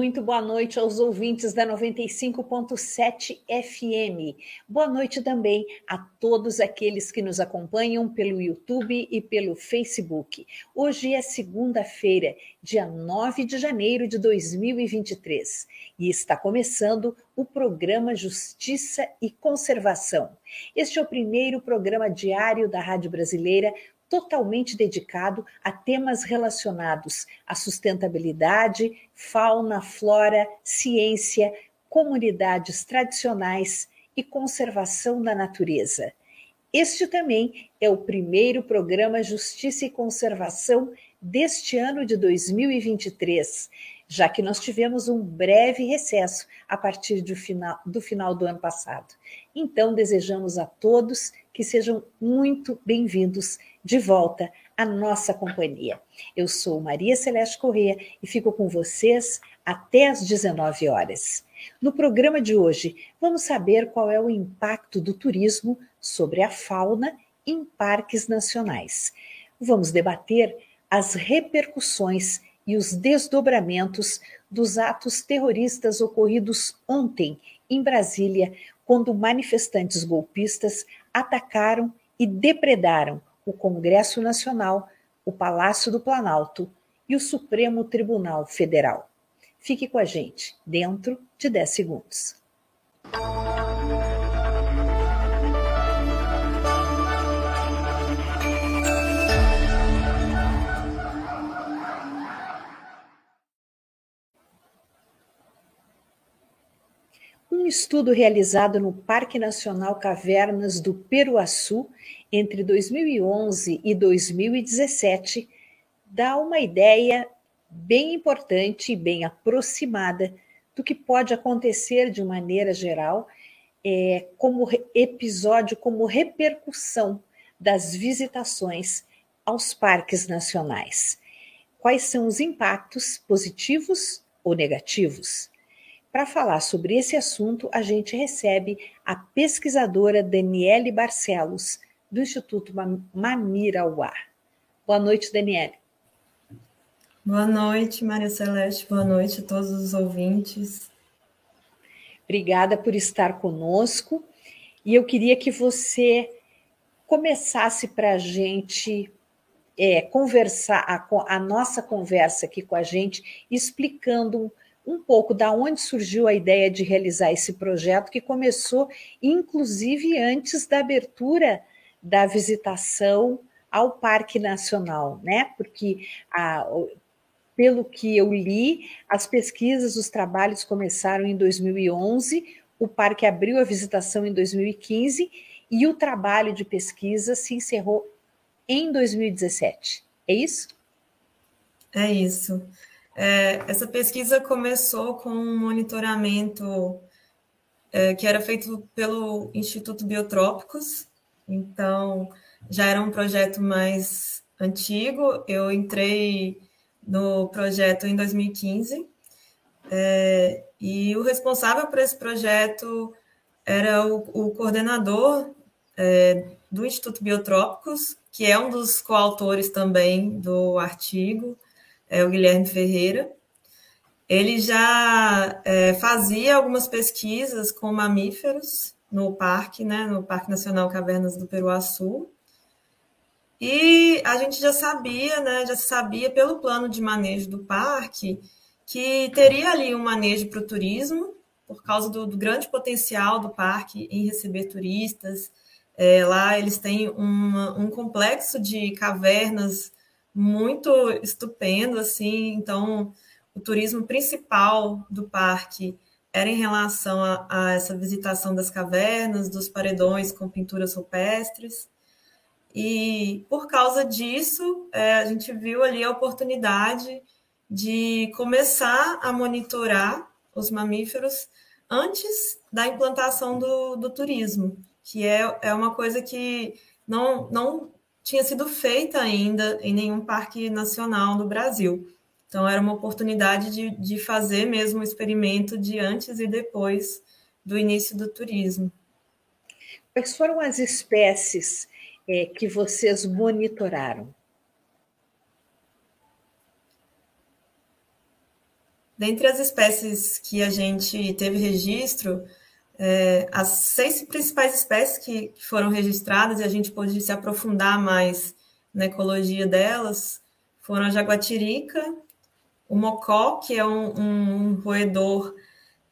Muito boa noite aos ouvintes da 95.7 FM. Boa noite também a todos aqueles que nos acompanham pelo YouTube e pelo Facebook. Hoje é segunda-feira, dia 9 de janeiro de 2023, e está começando o programa Justiça e Conservação. Este é o primeiro programa diário da Rádio Brasileira totalmente dedicado a temas relacionados à sustentabilidade, fauna, flora, ciência, comunidades tradicionais e conservação da natureza. Este também é o primeiro programa Justiça e Conservação deste ano de 2023, já que nós tivemos um breve recesso a partir do final do, final do ano passado. Então, desejamos a todos que sejam muito bem-vindos de volta à nossa companhia. Eu sou Maria Celeste Corrêa e fico com vocês até às 19 horas. No programa de hoje, vamos saber qual é o impacto do turismo sobre a fauna em parques nacionais. Vamos debater as repercussões e os desdobramentos dos atos terroristas ocorridos ontem em Brasília, quando manifestantes golpistas atacaram e depredaram o Congresso Nacional, o Palácio do Planalto e o Supremo Tribunal Federal. Fique com a gente, dentro de 10 segundos. Estudo realizado no Parque Nacional Cavernas do Peruaçu entre 2011 e 2017 dá uma ideia bem importante e bem aproximada do que pode acontecer de maneira geral é, como episódio, como repercussão das visitações aos parques nacionais. Quais são os impactos positivos ou negativos? Para falar sobre esse assunto, a gente recebe a pesquisadora Daniele Barcelos, do Instituto Mamirauá. Boa noite, Daniele. Boa noite, Maria Celeste. Boa noite a todos os ouvintes. Obrigada por estar conosco. E eu queria que você começasse para a gente é, conversar, a, a, nossa conversa aqui com a gente, explicando um, pouco da onde surgiu a ideia de realizar esse projeto, que começou, inclusive, antes da abertura da visitação ao Parque Nacional, né? Porque a, pelo que eu li, as pesquisas, os trabalhos começaram em 2011, o parque abriu a visitação em 2015 e o trabalho de pesquisa se encerrou em 2017. É isso? É isso. É, essa pesquisa começou com um monitoramento é, que era feito pelo Instituto Biotrópicos, então, já era um projeto mais antigo. Eu entrei no projeto em 2015 é, e o responsável por esse projeto era o, o coordenador é, do Instituto Biotrópicos, que é um dos coautores também do artigo, é o Guilherme Ferreira. Ele já é, fazia algumas pesquisas com mamíferos no parque, né, no Parque Nacional Cavernas do Peruaçu. E a gente já sabia, né, já sabia pelo plano de manejo do parque que teria ali um manejo para o turismo, por causa do, do, grande potencial do parque em receber turistas. É, lá eles têm uma, um complexo de cavernas muito estupendo, assim, então o turismo principal do parque era em relação a, a, essa visitação das cavernas, dos paredões com pinturas rupestres. E por causa disso, é, a gente viu ali a oportunidade de começar a monitorar os mamíferos antes da implantação do, do turismo, que é, é uma coisa que não, não tinha sido feita ainda em nenhum parque nacional no Brasil. Então, era uma oportunidade de, de fazer mesmo o um experimento de antes e depois do início do turismo. Quais foram as espécies é, que vocês monitoraram? Dentre as espécies que a gente teve registro, é, as seis principais espécies que, que, foram registradas e a gente pôde se aprofundar mais na ecologia delas foram a jaguatirica, o mocó, que é um, um, um roedor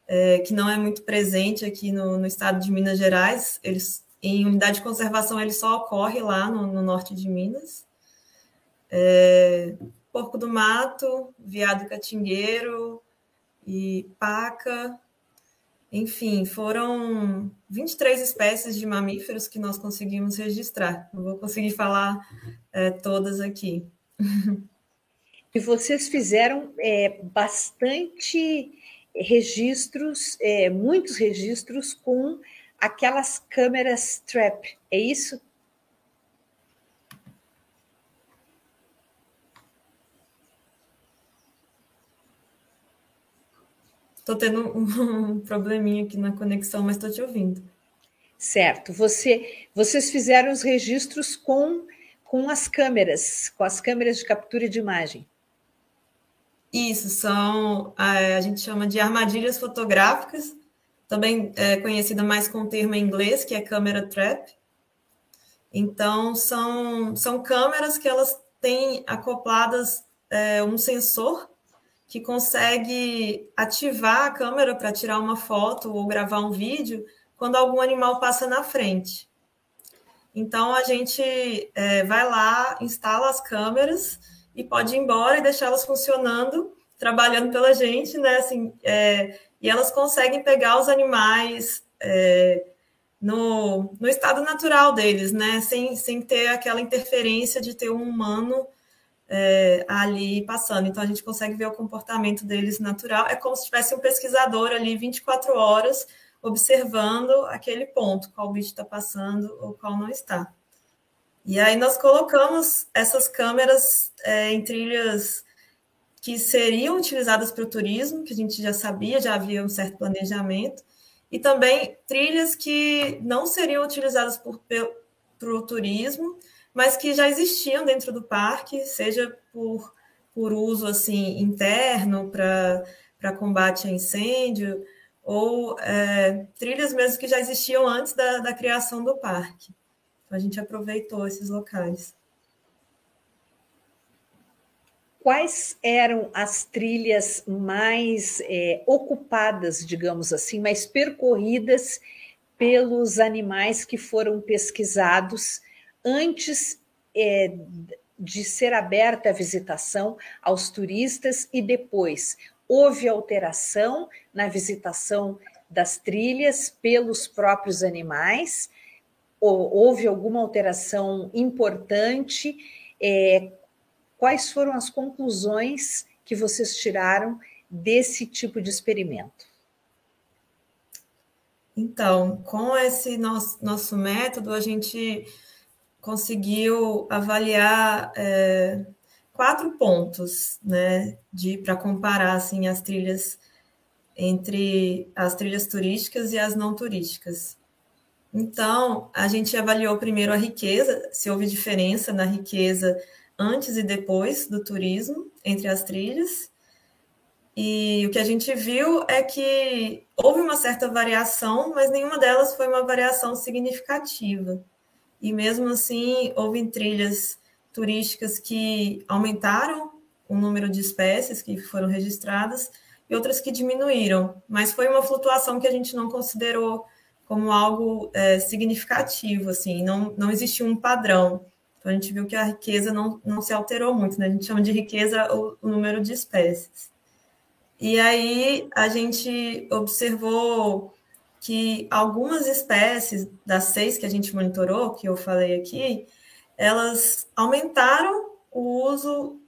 é, que não é muito presente aqui no, no, estado de Minas Gerais. Eles, em unidade de conservação, ele só ocorre lá no, no norte de Minas. É, porco do mato, viado catingueiro e paca. Enfim, foram 23 espécies de mamíferos que nós conseguimos registrar. Não vou conseguir falar é, todas aqui. E vocês fizeram é, bastante registros, é, muitos registros com aquelas câmeras trap, é isso? Estou tendo um probleminha aqui na conexão, mas estou te ouvindo. Certo. Você, vocês fizeram os registros com, com as câmeras, com as câmeras de captura de imagem. Isso, são, a, gente chama de armadilhas fotográficas, também é conhecida mais com o termo em inglês, que é camera trap. Então, são, são câmeras que elas têm acopladas é, um sensor que consegue ativar a câmera para tirar uma foto ou gravar um vídeo quando algum animal passa na frente. Então a gente é, vai lá, instala as câmeras e pode ir embora e deixá-las funcionando, trabalhando pela gente, né? Assim, é, e elas conseguem pegar os animais é, no, no estado natural deles, né? Sem, sem ter aquela interferência de ter um humano é, ali passando. Então, a gente consegue ver o comportamento deles natural. É como se tivesse um pesquisador ali 24 horas observando aquele ponto, qual bicho está passando ou qual não está. E aí nós colocamos essas câmeras é, em trilhas que seriam utilizadas para o turismo, que a gente já sabia, já havia um certo planejamento, e também trilhas que não seriam utilizadas para o turismo, mas que já existiam dentro do parque, seja por, por uso assim interno para combate a incêndio, ou é, trilhas mesmo que já existiam antes da, da criação do parque. Então, a gente aproveitou esses locais. Quais eram as trilhas mais é, ocupadas, digamos assim, mais percorridas pelos animais que foram pesquisados antes é, de ser aberta a visitação aos turistas e depois houve alteração na visitação das trilhas pelos próprios animais? Ou, houve alguma alteração importante? É, quais foram as conclusões que vocês tiraram desse tipo de experimento? Então, com esse nosso, nosso método, a gente conseguiu avaliar é, quatro pontos, né, de para comparar assim as trilhas entre as trilhas turísticas e as não turísticas. Então, a gente avaliou primeiro a riqueza, se houve diferença na riqueza antes e depois do turismo entre as trilhas. E o que a gente viu é que houve uma certa variação, mas nenhuma delas foi uma variação significativa. E mesmo assim, houve trilhas turísticas que aumentaram o número de espécies que foram registradas e outras que diminuíram, mas foi uma flutuação que a gente não considerou como algo é, significativo, assim, não, não existiu um padrão. Então a gente viu que a riqueza não, não se alterou muito, né? A gente chama de riqueza o, o número de espécies. E aí a gente observou que algumas espécies das seis que a gente monitorou, que eu falei aqui, elas aumentaram o uso,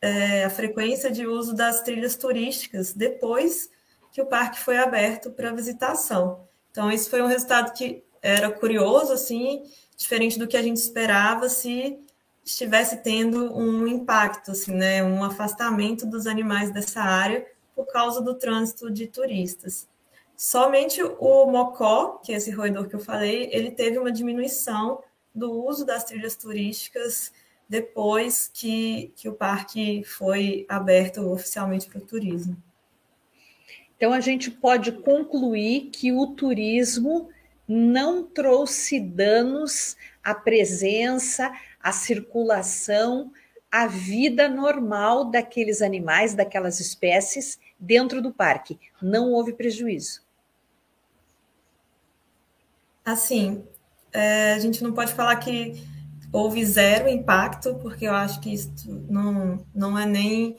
é, a frequência de uso das trilhas turísticas depois que o parque foi aberto para visitação. Então, isso foi um resultado que era curioso, assim, diferente do que a gente esperava se estivesse tendo um impacto, assim, né, um afastamento dos animais dessa área por causa do trânsito de turistas. Somente o mocó, que é esse roedor que eu falei, ele teve uma diminuição do uso das trilhas turísticas depois que, que o parque foi aberto oficialmente para o turismo. Então a gente pode concluir que o turismo não trouxe danos à presença, à circulação, à vida normal daqueles animais, daquelas espécies dentro do parque. Não houve prejuízo. Assim, é, a gente não pode falar que houve zero impacto, porque eu acho que isso não, não é nem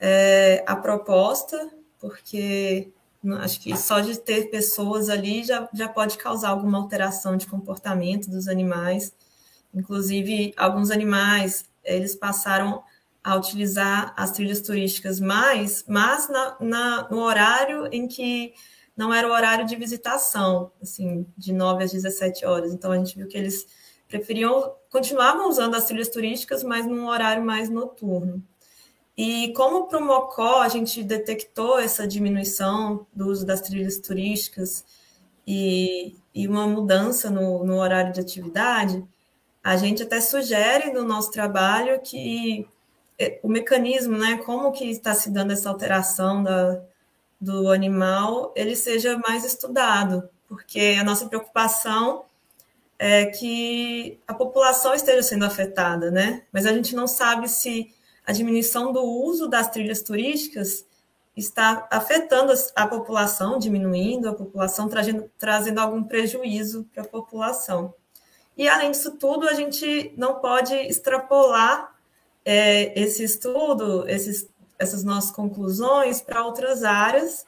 é, a proposta, porque acho que só de ter pessoas ali já, já pode causar alguma alteração de comportamento dos animais. Inclusive, alguns animais, eles passaram a utilizar as trilhas turísticas mais, mas na, na, no horário em que não era o horário de visitação, assim, de 9 às 17 horas. Então, a gente viu que eles preferiam, continuavam usando as trilhas turísticas, mas num horário mais noturno. E como para o Mocó a gente detectou essa diminuição do uso das trilhas turísticas e, e uma mudança no, no horário de atividade, a gente até sugere no nosso trabalho que é, o mecanismo, né, como que está se dando essa alteração da, do animal, ele seja mais estudado, porque a nossa preocupação é que a população esteja sendo afetada, né? Mas a gente não sabe se a diminuição do uso das trilhas turísticas está afetando a população, diminuindo a população, trazendo, trazendo algum prejuízo para a população. E, além disso tudo, a gente não pode extrapolar é, esse estudo, esses, essas nossas conclusões para outras áreas,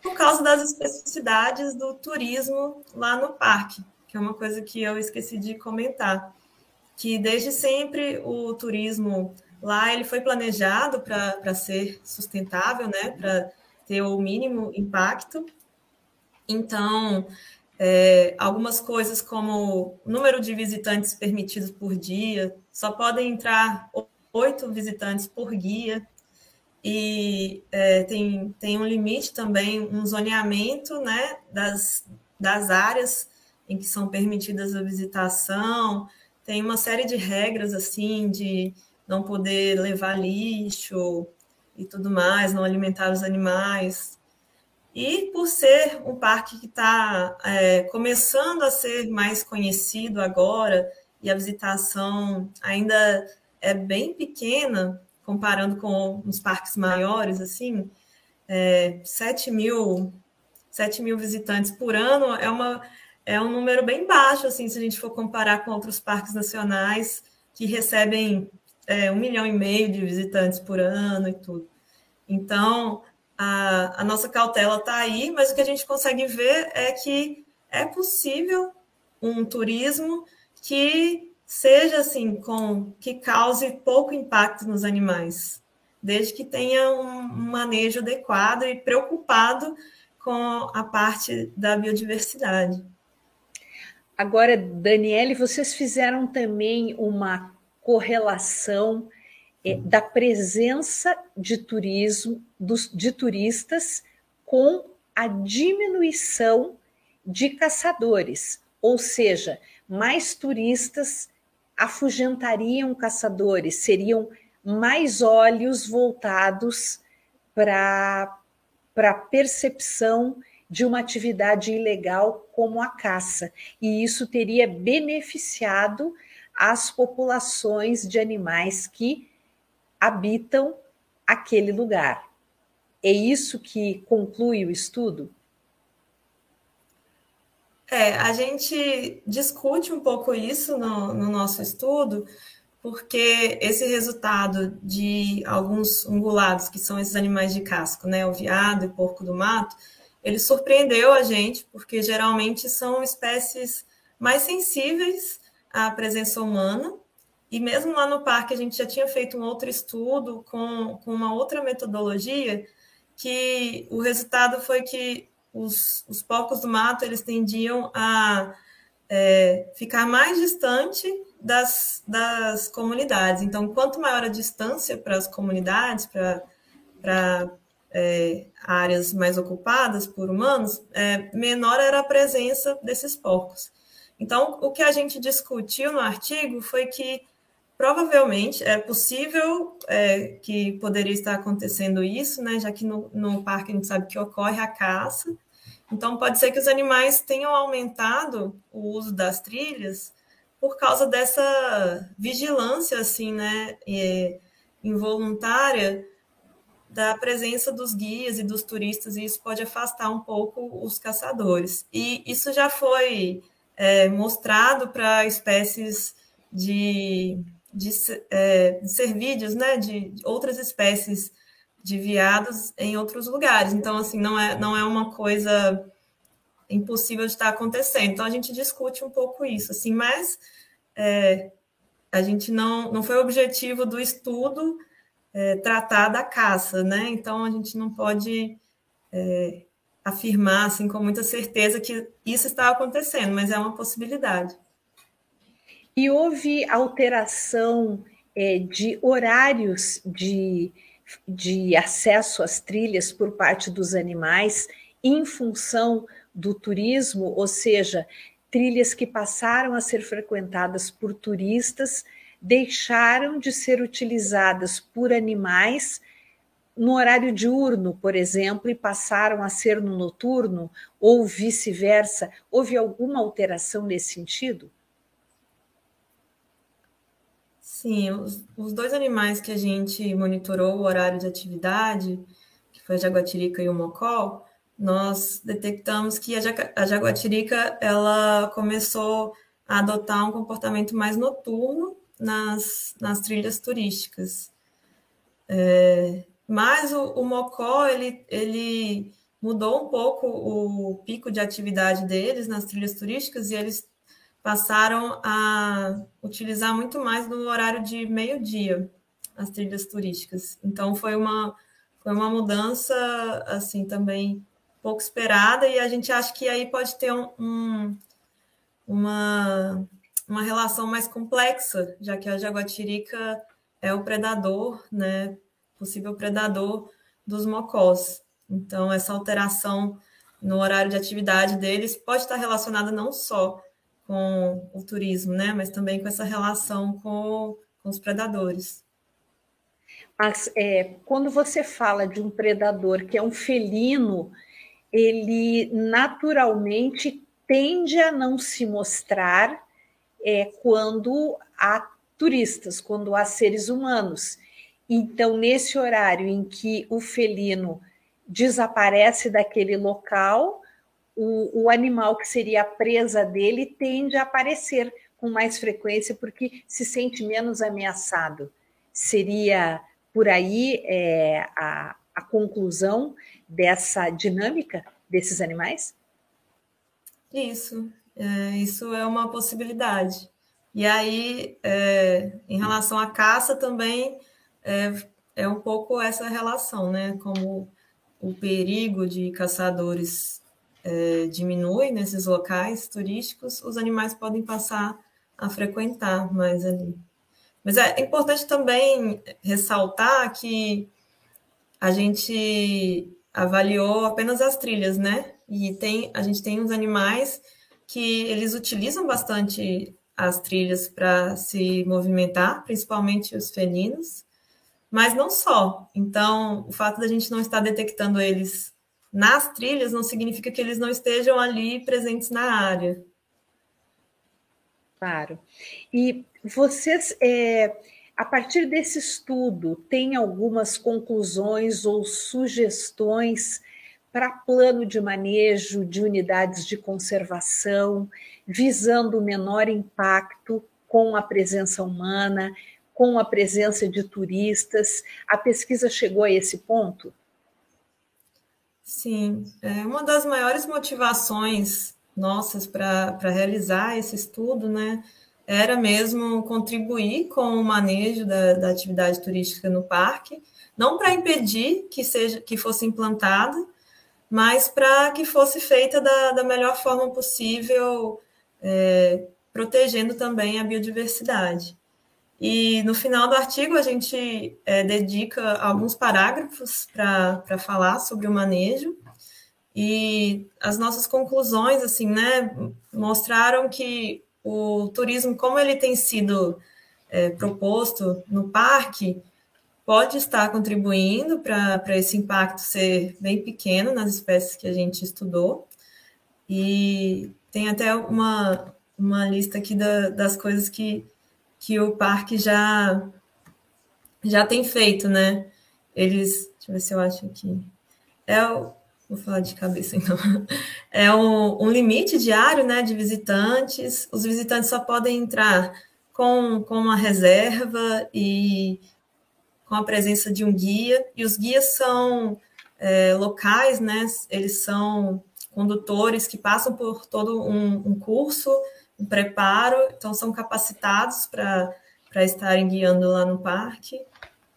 por causa das especificidades do turismo lá no parque, que é uma coisa que eu esqueci de comentar, que desde sempre o turismo Lá ele foi planejado para ser sustentável, né, para ter o mínimo impacto. Então, é, algumas coisas como o número de visitantes permitidos por dia, só podem entrar oito visitantes por guia, e é, tem, tem um limite também, um zoneamento né, das, das áreas em que são permitidas a visitação, tem uma série de regras assim de não poder levar lixo e tudo mais, não alimentar os animais. E por ser um parque que está é, começando a ser mais conhecido agora, e a visitação ainda é bem pequena, comparando com os parques maiores, assim, é, 7 mil, 7 mil visitantes por ano é, uma, é um número bem baixo, assim, se a gente for comparar com outros parques nacionais que recebem é, um milhão e meio de visitantes por ano e tudo. Então, a, a nossa cautela está aí, mas o que a gente consegue ver é que é possível um turismo que seja assim, com que cause pouco impacto nos animais, desde que tenha um manejo adequado e preocupado com a parte da biodiversidade. Agora, Daniele, vocês fizeram também uma correlação é, da presença de turismo dos, de turistas com a diminuição de caçadores, ou seja, mais turistas afugentariam caçadores, seriam mais olhos voltados para a percepção de uma atividade ilegal como a caça, e isso teria beneficiado as populações de animais que habitam aquele lugar. É isso que conclui o estudo? É, a gente discute um pouco isso no, no nosso estudo, porque esse resultado de alguns ungulados, que são esses animais de casco, né, o veado e porco do mato, ele surpreendeu a gente, porque geralmente são espécies mais sensíveis a presença humana. E mesmo lá no parque, a gente já tinha feito um outro estudo com, com uma outra metodologia, que o resultado foi que os, os porcos do mato eles tendiam a é, ficar mais distante das, das comunidades. Então, quanto maior a distância para as comunidades, para é, áreas mais ocupadas por humanos, é, menor era a presença desses porcos. Então, o que a gente discutiu no artigo foi que provavelmente é possível é, que poderia estar acontecendo isso, né? Já que no, no parque a gente sabe que ocorre a caça. Então, pode ser que os animais tenham aumentado o uso das trilhas por causa dessa vigilância, assim, né? Involuntária da presença dos guias e dos turistas, e isso pode afastar um pouco os caçadores. E isso já foi é, mostrado para espécies de, de, é, de cervídeos, né, de, de, outras espécies de veados em outros lugares. Então, assim, não é, não é uma coisa impossível de estar acontecendo. Então, a gente discute um pouco isso, assim, mas é, a gente não, não foi o objetivo do estudo é, tratar da caça, né? Então a gente não pode é, afirmar assim com muita certeza que isso está acontecendo, mas é uma possibilidade. E houve alteração é, de horários de, de acesso às trilhas por parte dos animais em função do turismo, ou seja, trilhas que passaram a ser frequentadas por turistas deixaram de ser utilizadas por animais no horário diurno, por exemplo, e passaram a ser no noturno, ou vice-versa? Houve alguma alteração nesse sentido? Sim, os, os, dois animais que a gente monitorou o horário de atividade, que foi a jaguatirica e o mocó, nós detectamos que a, a jaguatirica ela começou a adotar um comportamento mais noturno nas, nas trilhas turísticas. É, mas o, o, Mocó, ele, ele mudou um pouco o pico de atividade deles nas trilhas turísticas e eles passaram a utilizar muito mais no horário de meio-dia as trilhas turísticas. Então foi uma foi uma mudança assim também pouco esperada e a gente acha que aí pode ter um, um uma uma relação mais complexa, já que a jaguatirica é o predador, né, possível predador dos mocós. Então, essa alteração no horário de atividade deles pode estar relacionada não só com o turismo, né, mas também com essa relação com, com os predadores. Mas é, quando você fala de um predador que é um felino, ele naturalmente tende a não se mostrar é quando há turistas, quando há seres humanos. Então, nesse horário em que o felino desaparece daquele local, o, o, animal que seria a presa dele tende a aparecer com mais frequência porque se sente menos ameaçado. Seria por aí é, a, a conclusão dessa dinâmica desses animais? Isso, é, isso é uma possibilidade. E aí, é, em relação à caça também é, é um pouco essa relação, né? Como o perigo de caçadores é, diminui nesses locais turísticos, os animais podem passar a frequentar mais ali. Mas é importante também ressaltar que a gente avaliou apenas as trilhas, né? E tem, a gente tem uns animais que eles utilizam bastante as trilhas para se movimentar, principalmente os felinos, mas não só. Então, o fato da gente não estar detectando eles nas trilhas não significa que eles não estejam ali presentes na área. Claro. E vocês, é, a partir desse estudo, têm algumas conclusões ou sugestões para plano de manejo de unidades de conservação, visando o menor impacto com a presença humana, com a presença de turistas. A pesquisa chegou a esse ponto? Sim, é uma das maiores motivações nossas para realizar esse estudo, né, era mesmo contribuir com o manejo da, da atividade turística no parque, não para impedir que seja que fosse implantada, mas para que fosse feita da, da melhor forma possível, é, protegendo também a biodiversidade. E no final do artigo a gente é, dedica alguns parágrafos para falar sobre o manejo e as nossas conclusões assim, né, mostraram que o turismo, como ele tem sido é, proposto no parque pode estar contribuindo para esse impacto ser bem pequeno nas espécies que a gente estudou. E tem até uma, uma lista aqui da, das coisas que, que o parque já, já tem feito, né? Eles. Deixa eu ver se eu acho aqui. É o. Vou falar de cabeça então. É um, um limite diário né, de visitantes. Os visitantes só podem entrar com, com uma reserva e com a presença de um guia. E os guias são é, locais, né? Eles são condutores que passam por todo um, um curso, um preparo, então são capacitados para estarem guiando lá no parque.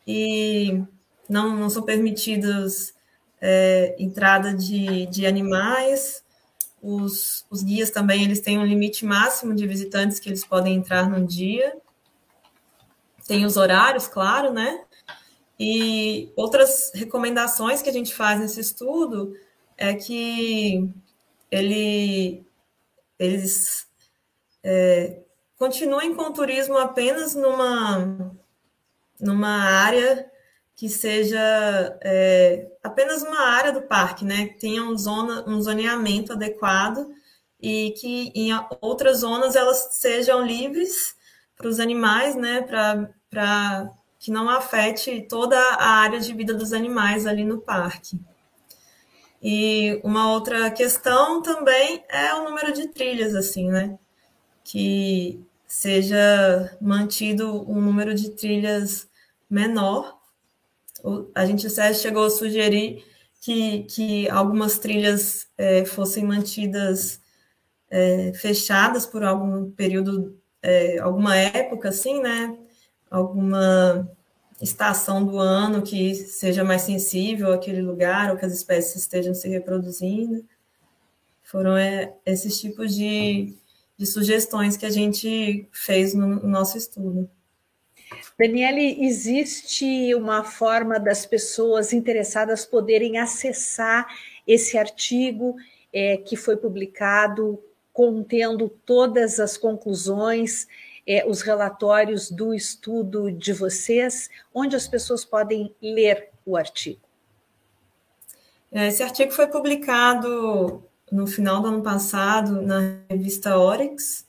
E não, não são permitidos é, entrada de, de animais. Os, os guias também eles têm um limite máximo de visitantes que eles podem entrar num dia. Tem os horários, claro, né? E outras recomendações que a gente faz nesse estudo é que ele, eles é, continuem com o turismo apenas numa, numa área que seja é, apenas uma área do parque, né? Que tenha um, zona, um zoneamento adequado e que em outras zonas elas sejam livres para os animais, né? Para que não afete toda a área de vida dos animais ali no parque. E uma outra questão também é o número de trilhas, assim, né? Que seja mantido um número de trilhas menor a gente chegou a sugerir que, que algumas trilhas é, fossem mantidas é, fechadas por algum período, é, alguma época, assim, né? Alguma estação do ano que seja mais sensível àquele lugar, ou que as espécies estejam se reproduzindo. Foram é, esses tipos de, de sugestões que a gente fez no, no nosso estudo. Daniele, existe uma forma das pessoas interessadas poderem acessar esse artigo é, que foi publicado, contendo todas as conclusões, é, os relatórios do estudo de vocês, onde as pessoas podem ler o artigo? É, esse artigo foi publicado no final do ano passado na revista Oryx.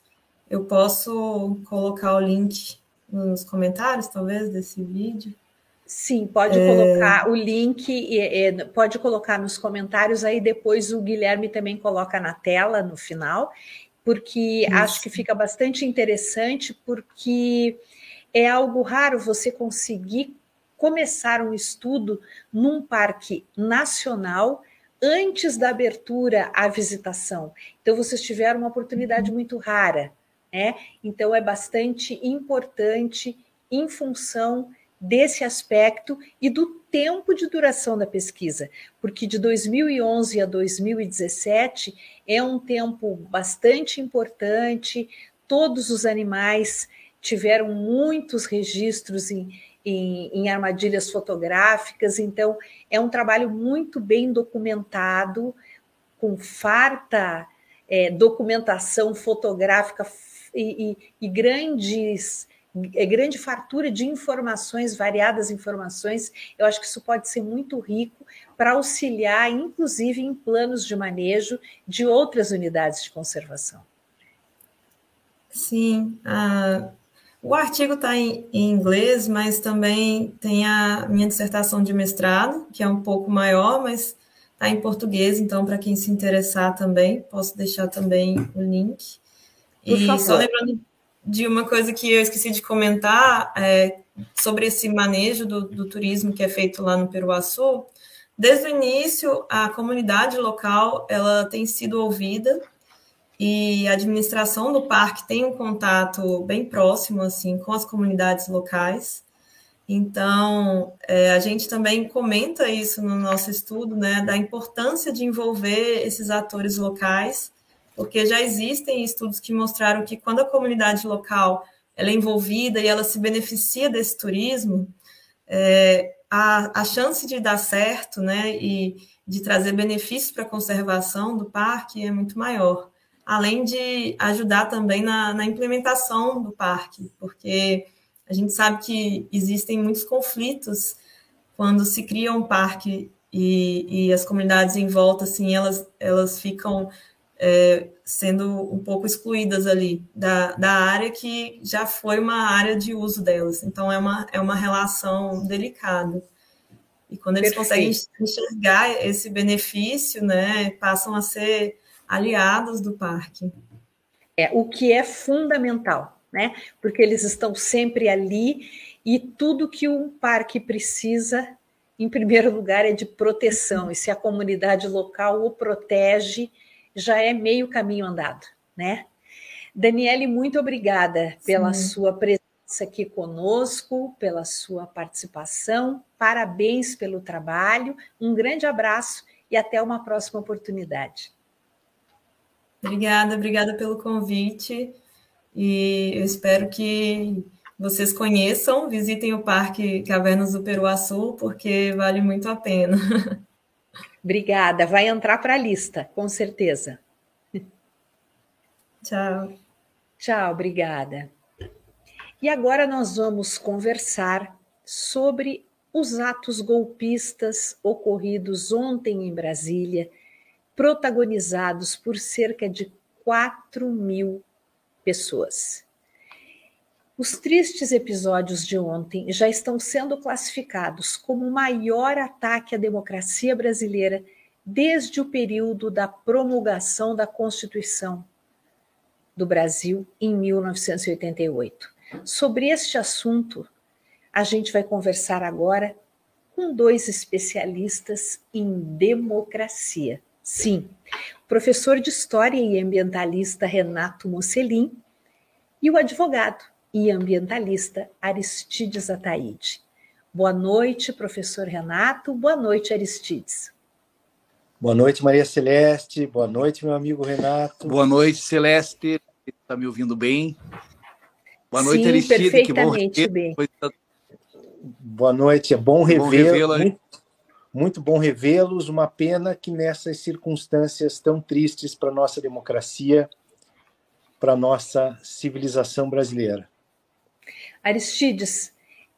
Eu posso colocar o link nos comentários, talvez, desse vídeo. Sim, pode é... colocar o link, é, pode colocar nos comentários, aí depois o Guilherme também coloca na tela no final, porque Isso. acho que fica bastante interessante, porque é algo raro você conseguir começar um estudo num parque nacional antes da abertura à visitação. Então, vocês tiveram uma oportunidade muito rara né? Então é bastante importante em função desse aspecto e do tempo de duração da pesquisa, porque de 2011 a 2017 é um tempo bastante importante, todos os animais tiveram muitos registros em, em, em, armadilhas fotográficas, então é um trabalho muito bem documentado, com farta é, documentação fotográfica e, e, e grandes é grande fartura de informações, variadas informações. Eu acho que isso pode ser muito rico para auxiliar, inclusive, em planos de manejo de outras unidades de conservação. Sim, uh, o artigo está em, em, inglês, mas também tem a minha dissertação de mestrado, que é um pouco maior, mas está em português, então, para quem se interessar também, posso deixar também o link. E só lembrando de uma coisa que eu esqueci de comentar é, sobre esse manejo do, do, turismo que é feito lá no Peruaçu. Desde o início, a comunidade local ela tem sido ouvida e a administração do parque tem um contato bem próximo assim com as comunidades locais. Então, é, a gente também comenta isso no nosso estudo, né, da importância de envolver esses atores locais porque já existem estudos que mostraram que quando a comunidade local ela é envolvida e ela se beneficia desse turismo, é, a, a chance de dar certo né, e de trazer benefícios para a conservação do parque é muito maior. Além de ajudar também na, na implementação do parque, porque A gente sabe que existem muitos conflitos quando se cria um parque e, e as comunidades em volta, assim, elas, elas ficam é, sendo um pouco excluídas ali da, da área que já foi uma área de uso delas. Então, é uma, é uma relação delicada. E quando eles Perfeito. conseguem enxergar esse benefício, né, passam a ser aliados do parque. É, o que é fundamental, né? Porque eles estão sempre ali e tudo que um parque precisa, em primeiro lugar, é de proteção. E se a comunidade local o protege, já é meio caminho andado, né? Daniele, muito obrigada pela Sim. sua presença aqui conosco, pela sua participação. Parabéns pelo trabalho. Um grande abraço e até uma próxima oportunidade. Obrigada, obrigada pelo convite. E eu espero que vocês conheçam, visitem o Parque Cavernas do Peruaçu, porque vale muito a pena. Obrigada, vai entrar para a lista, com certeza. Tchau. Tchau, obrigada. E agora nós vamos conversar sobre os atos golpistas ocorridos ontem em Brasília, protagonizados por cerca de 4 mil pessoas. Os tristes episódios de ontem já estão sendo classificados como o maior ataque à democracia brasileira desde o período da promulgação da Constituição do Brasil em 1988. Sobre este assunto, a gente vai conversar agora com dois especialistas em democracia. Sim, o professor de História e ambientalista Renato Mocelin e o advogado e ambientalista Aristides Ataíde. Boa noite, professor Renato. Boa noite, Aristides. Boa noite, Maria Celeste. Boa noite, meu amigo Renato. Boa noite, Celeste. Está me ouvindo bem? Boa noite, Sim, Aristide. Perfeitamente que bom bem. Boa noite, é bom revê-los. Muito, muito bom revê-los. Uma pena que nessas circunstâncias tão tristes para nossa democracia, para nossa civilização brasileira. Aristides,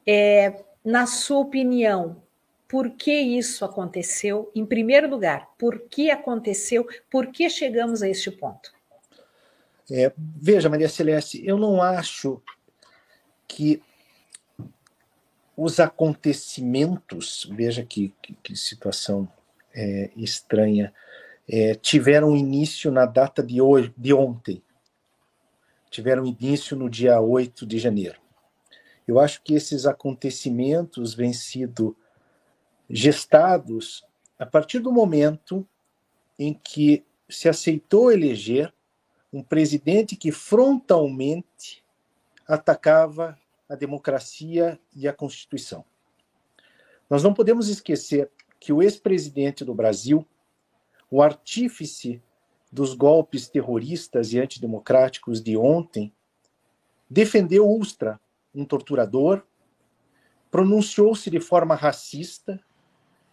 é, na sua opinião, por que isso aconteceu? Em primeiro lugar, por que aconteceu? Por que chegamos a este ponto? É, veja, Maria Celeste, eu não acho que os acontecimentos, veja que, que, que situação é, estranha, é, tiveram início na data de, hoje, de ontem, tiveram início no dia 8 de janeiro. Eu acho que esses acontecimentos vêm sido gestados a partir do momento em que se aceitou eleger um presidente que frontalmente atacava a democracia e a Constituição. Nós não podemos esquecer que o ex-presidente do Brasil, o artífice dos golpes terroristas e antidemocráticos de ontem, defendeu Ustra, um torturador, pronunciou-se de forma racista,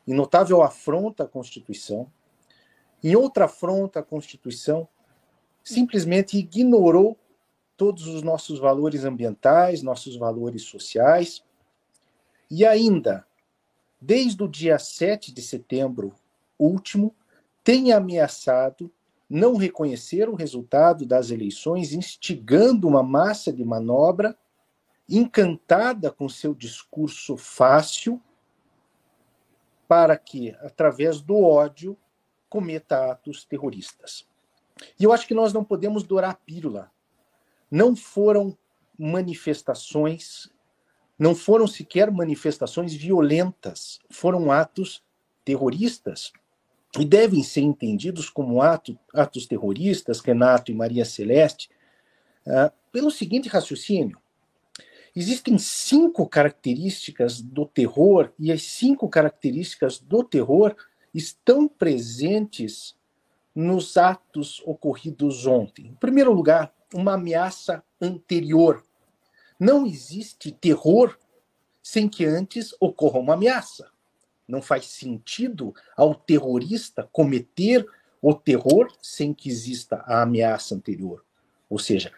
em notável afronta à Constituição. Em outra afronta à Constituição, simplesmente ignorou todos os nossos valores ambientais, nossos valores sociais. E ainda, desde o dia 7 de setembro último, tem ameaçado não reconhecer o resultado das eleições, instigando uma massa de manobra encantada com seu discurso fácil para que, através do ódio, cometa atos terroristas. E eu acho que nós não podemos dourar a pílula. Não foram manifestações, não foram sequer manifestações violentas, foram atos terroristas. E devem ser entendidos como ato, atos terroristas, Renato e Maria Celeste, uh, pelo seguinte raciocínio. Existem cinco características do terror, e as cinco características do terror estão presentes nos atos ocorridos ontem. Em primeiro lugar, uma ameaça anterior. Não existe terror sem que antes ocorra uma ameaça. Não faz sentido ao terrorista cometer o terror sem que exista a ameaça anterior. Ou seja,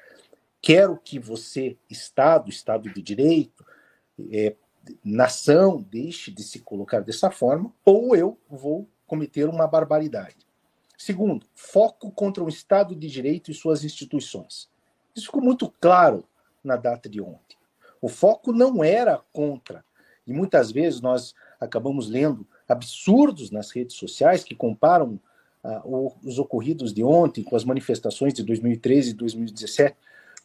quero que você, Estado, Estado de Direito, é, nação, deixe de se colocar dessa forma, ou eu vou cometer uma barbaridade. Segundo, foco contra o Estado de Direito e suas instituições. Isso ficou muito claro na data de ontem. O foco não era contra, e muitas vezes nós acabamos lendo absurdos nas redes sociais que comparam ah, os ocorridos de ontem com as manifestações de 2013 e 2017.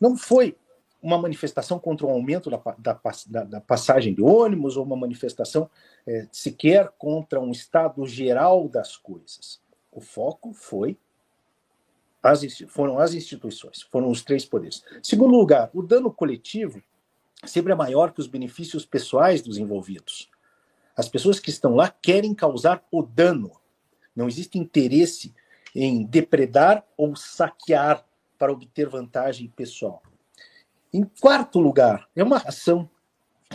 Não foi uma manifestação contra o aumento da, da, da, da passagem de ônibus ou uma manifestação é, sequer contra um estado geral das coisas. O foco foi as, foram as instituições, foram os três poderes. Segundo lugar, o dano coletivo sempre é maior que os benefícios pessoais dos envolvidos. As pessoas que estão lá querem causar o dano. Não existe interesse em depredar ou saquear para obter vantagem pessoal. Em quarto lugar, é uma ação,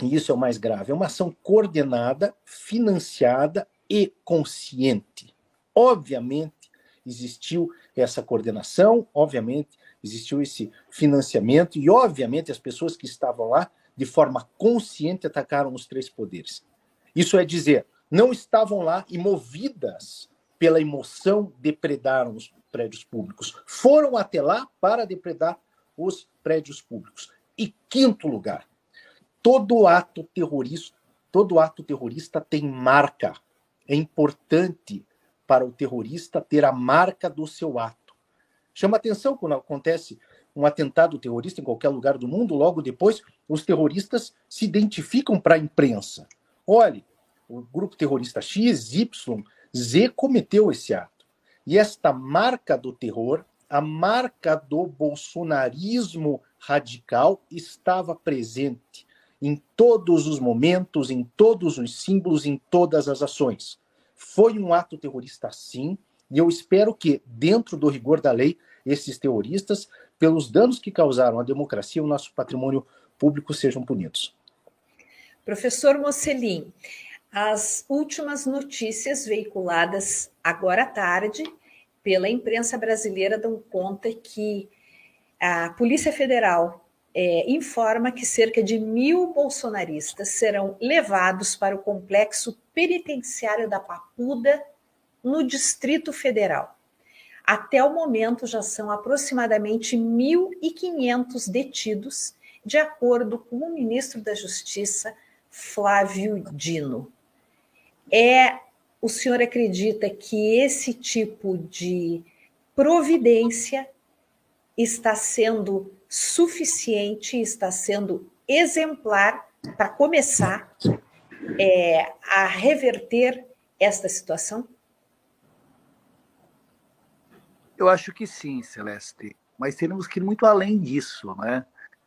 e isso é o mais grave, é uma ação coordenada, financiada e consciente. Obviamente, existiu essa coordenação, obviamente, existiu esse financiamento, e obviamente as pessoas que estavam lá, de forma consciente, atacaram os três poderes. Isso é dizer, não estavam lá e movidas pela emoção depredaram os prédios públicos. Foram até lá para depredar os prédios públicos. E quinto lugar, todo ato terrorista, todo ato terrorista tem marca. É importante para o terrorista ter a marca do seu ato. Chama atenção quando acontece um atentado terrorista em qualquer lugar do mundo, logo depois os terroristas se identificam para a imprensa. Olhe, o grupo terrorista X, Y, Z cometeu esse ato. E esta marca do terror a marca do bolsonarismo radical estava presente em todos os momentos, em todos os símbolos, em todas as ações. Foi um ato terrorista, sim, e eu espero que, dentro do rigor da lei, esses terroristas, pelos danos que causaram à democracia e ao nosso patrimônio público, sejam punidos. Professor Mocelin, as últimas notícias veiculadas agora à tarde pela imprensa brasileira dão conta que a Polícia Federal é, informa que cerca de mil bolsonaristas serão levados para o complexo penitenciário da Papuda, no Distrito Federal. Até o momento, já são aproximadamente 1.500 detidos, de acordo com o ministro da Justiça, Flávio Dino. É o senhor acredita que esse tipo de providência está sendo suficiente, está sendo exemplar para começar é, a reverter esta situação? Eu acho que sim, Celeste, mas temos que ir muito além disso, né?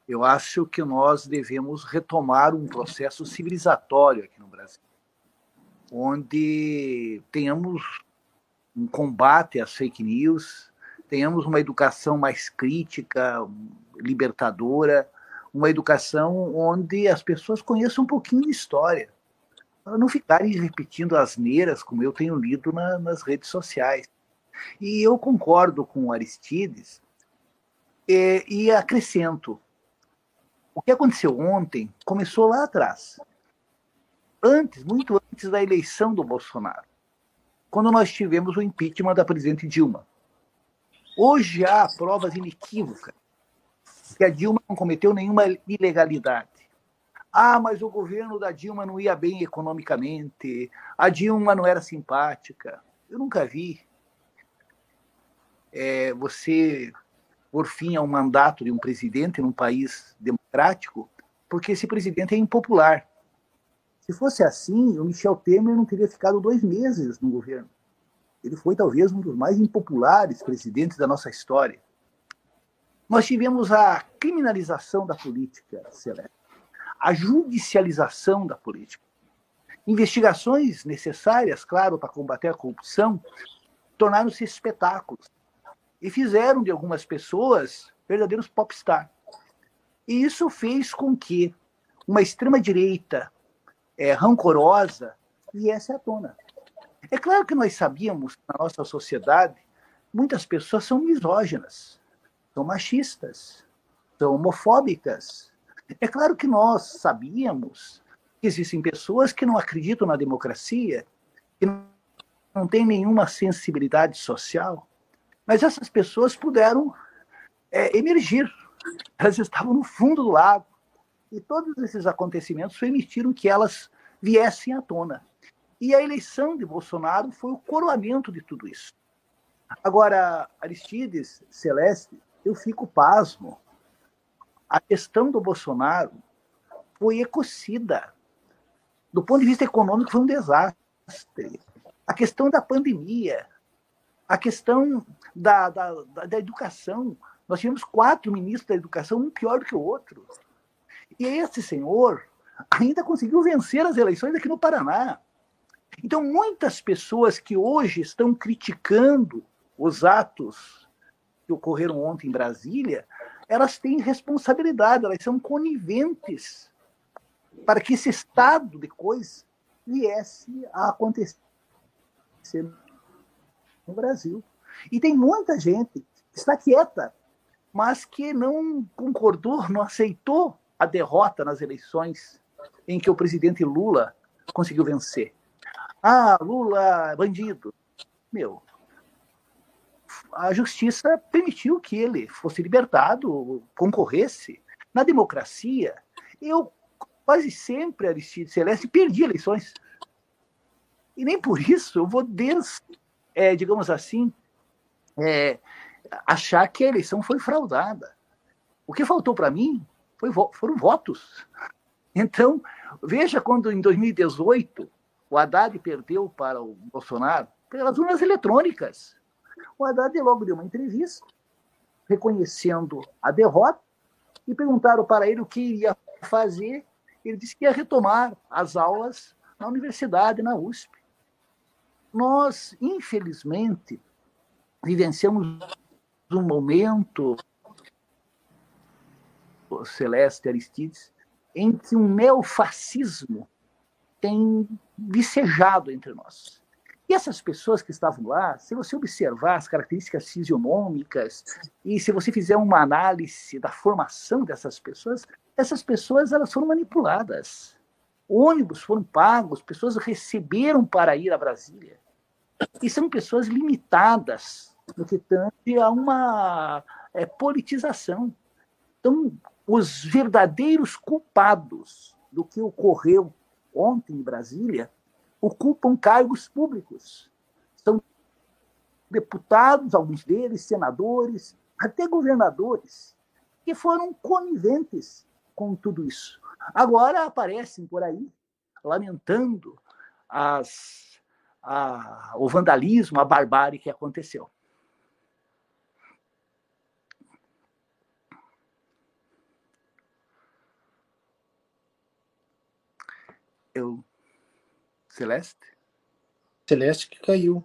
Eu acho que nós devemos retomar um processo civilizatório aqui no Brasil onde tenhamos um combate às fake news, tenhamos uma educação mais crítica, libertadora, uma educação onde as pessoas conheçam um pouquinho de história, para não ficarem repetindo asneiras como eu tenho lido na, nas redes sociais. E eu concordo com Aristides e, e acrescento: o que aconteceu ontem começou lá atrás antes, muito antes da eleição do Bolsonaro, quando nós tivemos o impeachment da presidente Dilma. Hoje há provas inequívocas que a Dilma não cometeu nenhuma ilegalidade. Ah, mas o governo da Dilma não ia bem economicamente, a Dilma não era simpática. Eu nunca vi é, você por fim ao mandato de um presidente num país democrático, porque esse presidente é impopular. Se fosse assim, o Michel Temer não teria ficado dois meses no governo. Ele foi talvez um dos mais impopulares presidentes da nossa história. Nós tivemos a criminalização da política, Celeste, a judicialização da política. Investigações necessárias, claro, para combater a corrupção, tornaram-se espetáculos e fizeram de algumas pessoas verdadeiros popstar. E isso fez com que uma extrema-direita é, rancorosa viesse à tona. É claro que nós sabíamos, na nossa sociedade, muitas pessoas são misóginas, são machistas, são homofóbicas. É claro que nós sabíamos que existem pessoas que não acreditam na democracia, que não têm nenhuma sensibilidade social, mas essas pessoas puderam é, emergir. Elas estavam no fundo do lago. E todos esses acontecimentos permitiram que elas viessem à tona. E a eleição de Bolsonaro foi o coroamento de tudo isso. Agora, Aristides, Celeste, eu fico pasmo. A questão do Bolsonaro foi ecocida. Do ponto de vista econômico, foi um desastre. A questão da pandemia, a questão da, da, da, educação. Nós tivemos quatro ministros da educação, um pior do que o outro. E esse senhor ainda conseguiu vencer as eleições aqui no Paraná. Então, muitas pessoas que hoje estão criticando os atos que ocorreram ontem em Brasília, elas têm responsabilidade, elas são coniventes para que esse estado de coisas viesse a acontecer no Brasil. E tem muita gente que está quieta, mas que não concordou, não aceitou a derrota nas eleições em que o presidente Lula conseguiu vencer. Ah, Lula, bandido. Meu, a justiça permitiu que ele fosse libertado, concorresse. Na democracia, eu quase sempre, Aristide Celeste, perdi eleições. E nem por isso eu vou, des, é, digamos assim, é, achar que a eleição foi fraudada. O que faltou para mim foi, foram votos. Então, veja quando em 2018 o Haddad perdeu para o Bolsonaro pelas urnas eletrônicas. O Haddad logo deu uma entrevista reconhecendo a derrota e perguntaram para ele o que iria fazer. Ele disse que ia retomar as aulas na universidade, na USP. Nós, infelizmente, vivenciamos um momento, Celeste Aristides, em que um neofascismo tem vicejado entre nós. E essas pessoas que estavam lá, se você observar as características fisionômicas e se você fizer uma análise da formação dessas pessoas, essas pessoas elas foram manipuladas. Ônibus foram pagos, pessoas receberam para ir a Brasília. E são pessoas limitadas no que tange a uma é, politização. Então, os verdadeiros culpados do que ocorreu ontem em Brasília ocupam cargos públicos. São deputados, alguns deles, senadores, até governadores, que foram coniventes com tudo isso. Agora aparecem por aí lamentando as, a, o vandalismo, a barbárie que aconteceu. Eu Celeste? Celeste que caiu.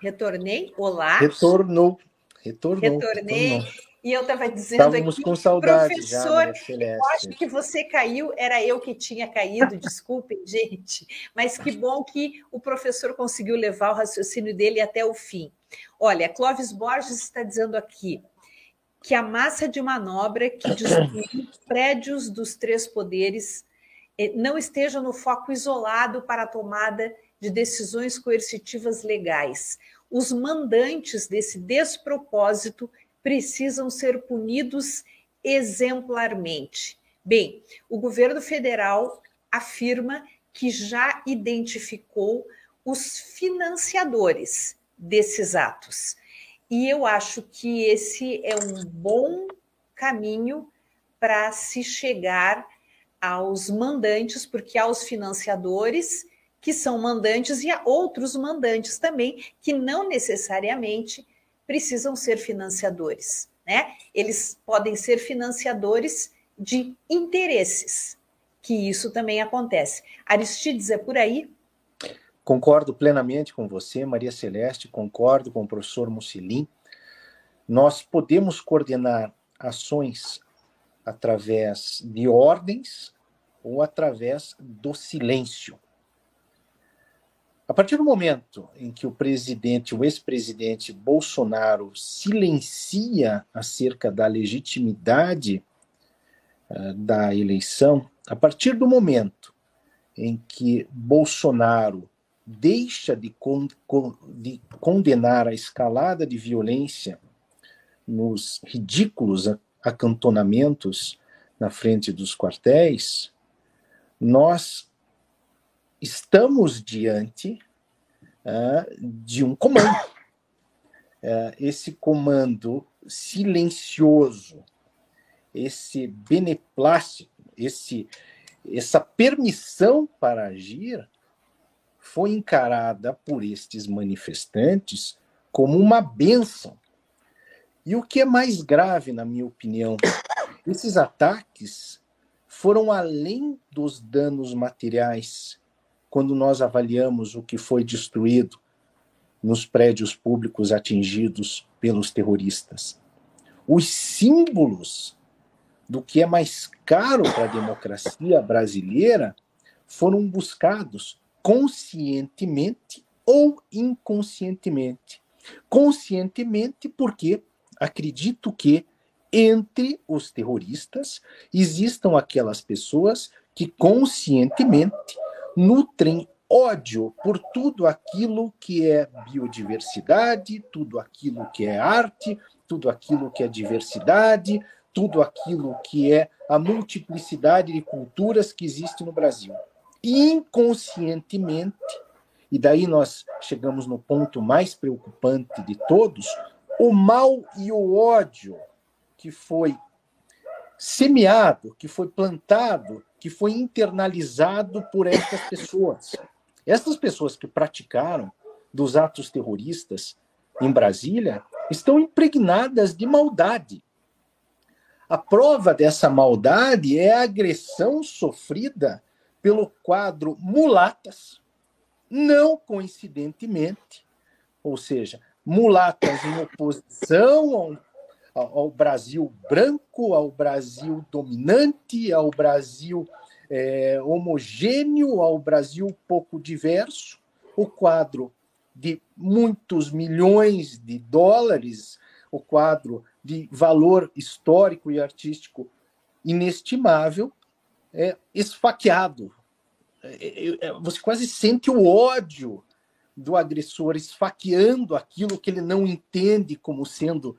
Retornei? Olá. Retornou. Retornou. Retornei. Retornou. E eu estava dizendo Estávamos aqui, com saudade professor, já, eu acho que você caiu, era eu que tinha caído, desculpem, gente, mas que bom que o professor conseguiu levar o raciocínio dele até o fim. Olha, Clóvis Borges está dizendo aqui que a massa de manobra que destruiu prédios dos três poderes eh, não esteja no foco isolado para a tomada de decisões coercitivas legais. Os mandantes desse despropósito precisam ser punidos exemplarmente. Bem, o governo federal afirma que já identificou os financiadores desses atos. E eu acho que esse é um bom caminho para se chegar aos mandantes, porque há os financiadores que são mandantes e há outros mandantes também que não necessariamente precisam ser financiadores, né? Eles podem ser financiadores de interesses, que isso também acontece. Aristides, é por aí? Concordo plenamente com você, Maria Celeste, concordo com o professor Mucilim. Nós podemos coordenar ações através de ordens ou através do silêncio. A partir do momento em que o presidente, o ex-presidente Bolsonaro silencia acerca da legitimidade uh, da eleição, a partir do momento em que Bolsonaro deixa de, con de condenar a escalada de violência nos ridículos acantonamentos na frente dos quartéis, nós estamos diante uh, de um comando. Uh, esse comando silencioso, esse beneplácito, esse, essa permissão para agir foi encarada por estes manifestantes como uma benção. E o que é mais grave, na minha opinião, esses ataques foram além dos danos materiais quando nós avaliamos o que foi destruído nos prédios públicos atingidos pelos terroristas. Os símbolos do que é mais caro para a democracia brasileira foram buscados conscientemente ou inconscientemente. Conscientemente, porque acredito que entre os terroristas existam aquelas pessoas que conscientemente nutrem ódio por tudo aquilo que é biodiversidade, tudo aquilo que é arte, tudo aquilo que é diversidade, tudo aquilo que é a multiplicidade de culturas que existe no Brasil. Inconscientemente, e daí nós chegamos no ponto mais preocupante de todos, o mal e o ódio que foi semeado, que foi plantado que foi internalizado por estas pessoas. Estas pessoas que praticaram dos atos terroristas em Brasília estão impregnadas de maldade. A prova dessa maldade é a agressão sofrida pelo quadro Mulatas, não coincidentemente, ou seja, mulatas em oposição ao ao Brasil branco, ao Brasil dominante, ao Brasil é, homogêneo, ao Brasil pouco diverso. O quadro de muitos milhões de dólares, o quadro de valor histórico e artístico inestimável, é esfaqueado. É, é, é, você quase sente o ódio do agressor esfaqueando aquilo que ele não entende como sendo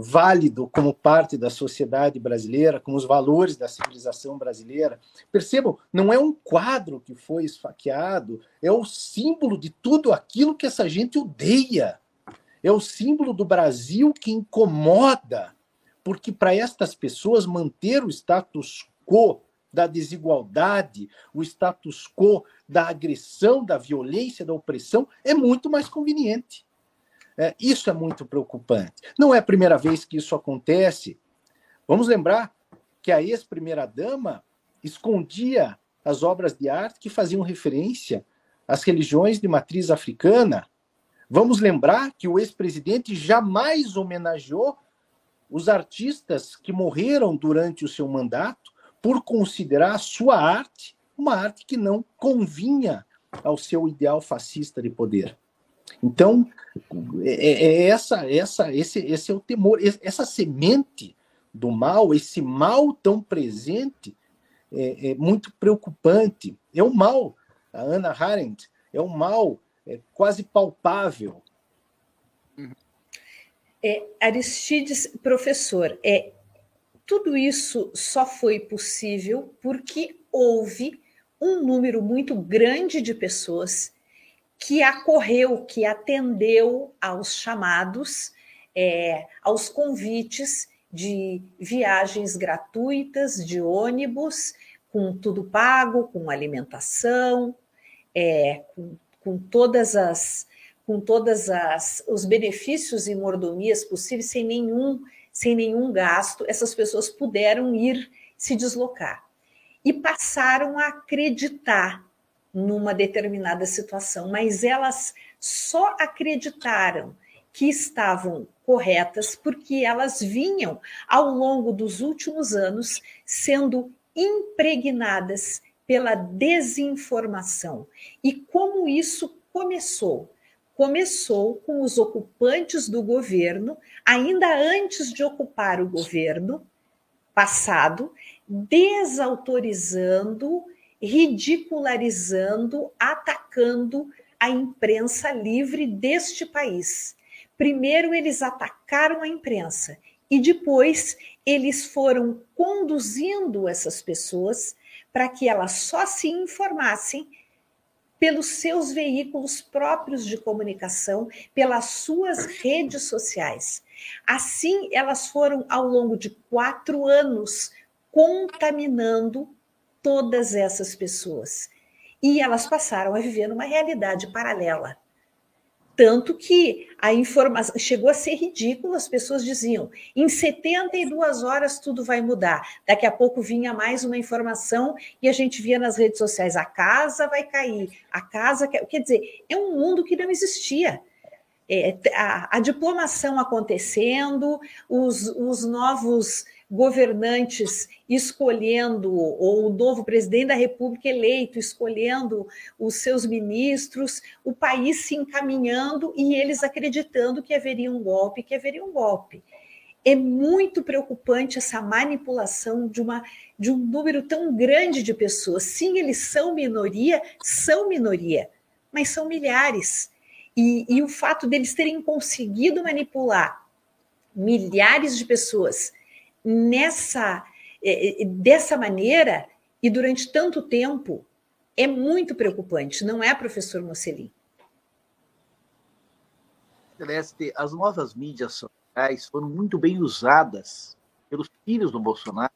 válido como parte da sociedade brasileira, como os valores da civilização brasileira. Percebam, não é um quadro que foi esfaqueado, é o símbolo de tudo aquilo que essa gente odeia. É o símbolo do Brasil que incomoda, porque para estas pessoas manter o status quo da desigualdade, o status quo da agressão, da violência, da opressão é muito mais conveniente. É, isso é muito preocupante. Não é a primeira vez que isso acontece. Vamos lembrar que a ex-primeira-dama escondia as obras de arte que faziam referência às religiões de matriz africana. Vamos lembrar que o ex-presidente jamais homenageou os artistas que morreram durante o seu mandato por considerar a sua arte uma arte que não convinha ao seu ideal fascista de poder. Então, é, é, é essa, essa, esse, esse é o temor, essa semente do mal, esse mal tão presente, é, é muito preocupante. É um mal, a Ana Arendt, é um mal é quase palpável. É, Aristides, professor, é, tudo isso só foi possível porque houve um número muito grande de pessoas que acorreu, que atendeu aos chamados, é, aos convites de viagens gratuitas de ônibus, com tudo pago, com alimentação, é, com, com, todas as com todas as os benefícios e mordomias possíveis sem nenhum sem nenhum gasto, essas pessoas puderam ir se deslocar e passaram a acreditar numa determinada situação, mas elas só acreditaram que estavam corretas porque elas vinham ao longo dos últimos anos sendo impregnadas pela desinformação. E como isso começou? Começou com os ocupantes do governo, ainda antes de ocupar o governo passado, desautorizando, ridicularizando, atacando a imprensa livre deste país. Primeiro, eles atacaram a imprensa e depois eles foram conduzindo essas pessoas para que elas só se informassem pelos seus veículos próprios de comunicação, pelas suas redes sociais. Assim, elas foram, ao longo de quatro anos, contaminando todas essas pessoas. E elas passaram a viver numa realidade paralela. Tanto que a informação chegou a ser ridículo, as pessoas diziam: em 72 horas tudo vai mudar. Daqui a pouco vinha mais uma informação e a gente via nas redes sociais: a casa vai cair, a casa. Quer dizer, é um mundo que não existia. É, a, a, diplomação acontecendo, os, os novos governantes escolhendo, ou o novo presidente da República eleito escolhendo os seus ministros, o país se encaminhando e eles acreditando que haveria um golpe, que haveria um golpe. É muito preocupante essa manipulação de, uma, de um número tão grande de pessoas. Sim, eles são minoria, são minoria, mas são milhares. E, e o fato deles terem conseguido manipular milhares de pessoas nessa é, é, dessa maneira e durante tanto tempo é muito preocupante, não é, professor Mocelin? Celeste, as novas mídias sociais foram muito bem usadas pelos filhos do Bolsonaro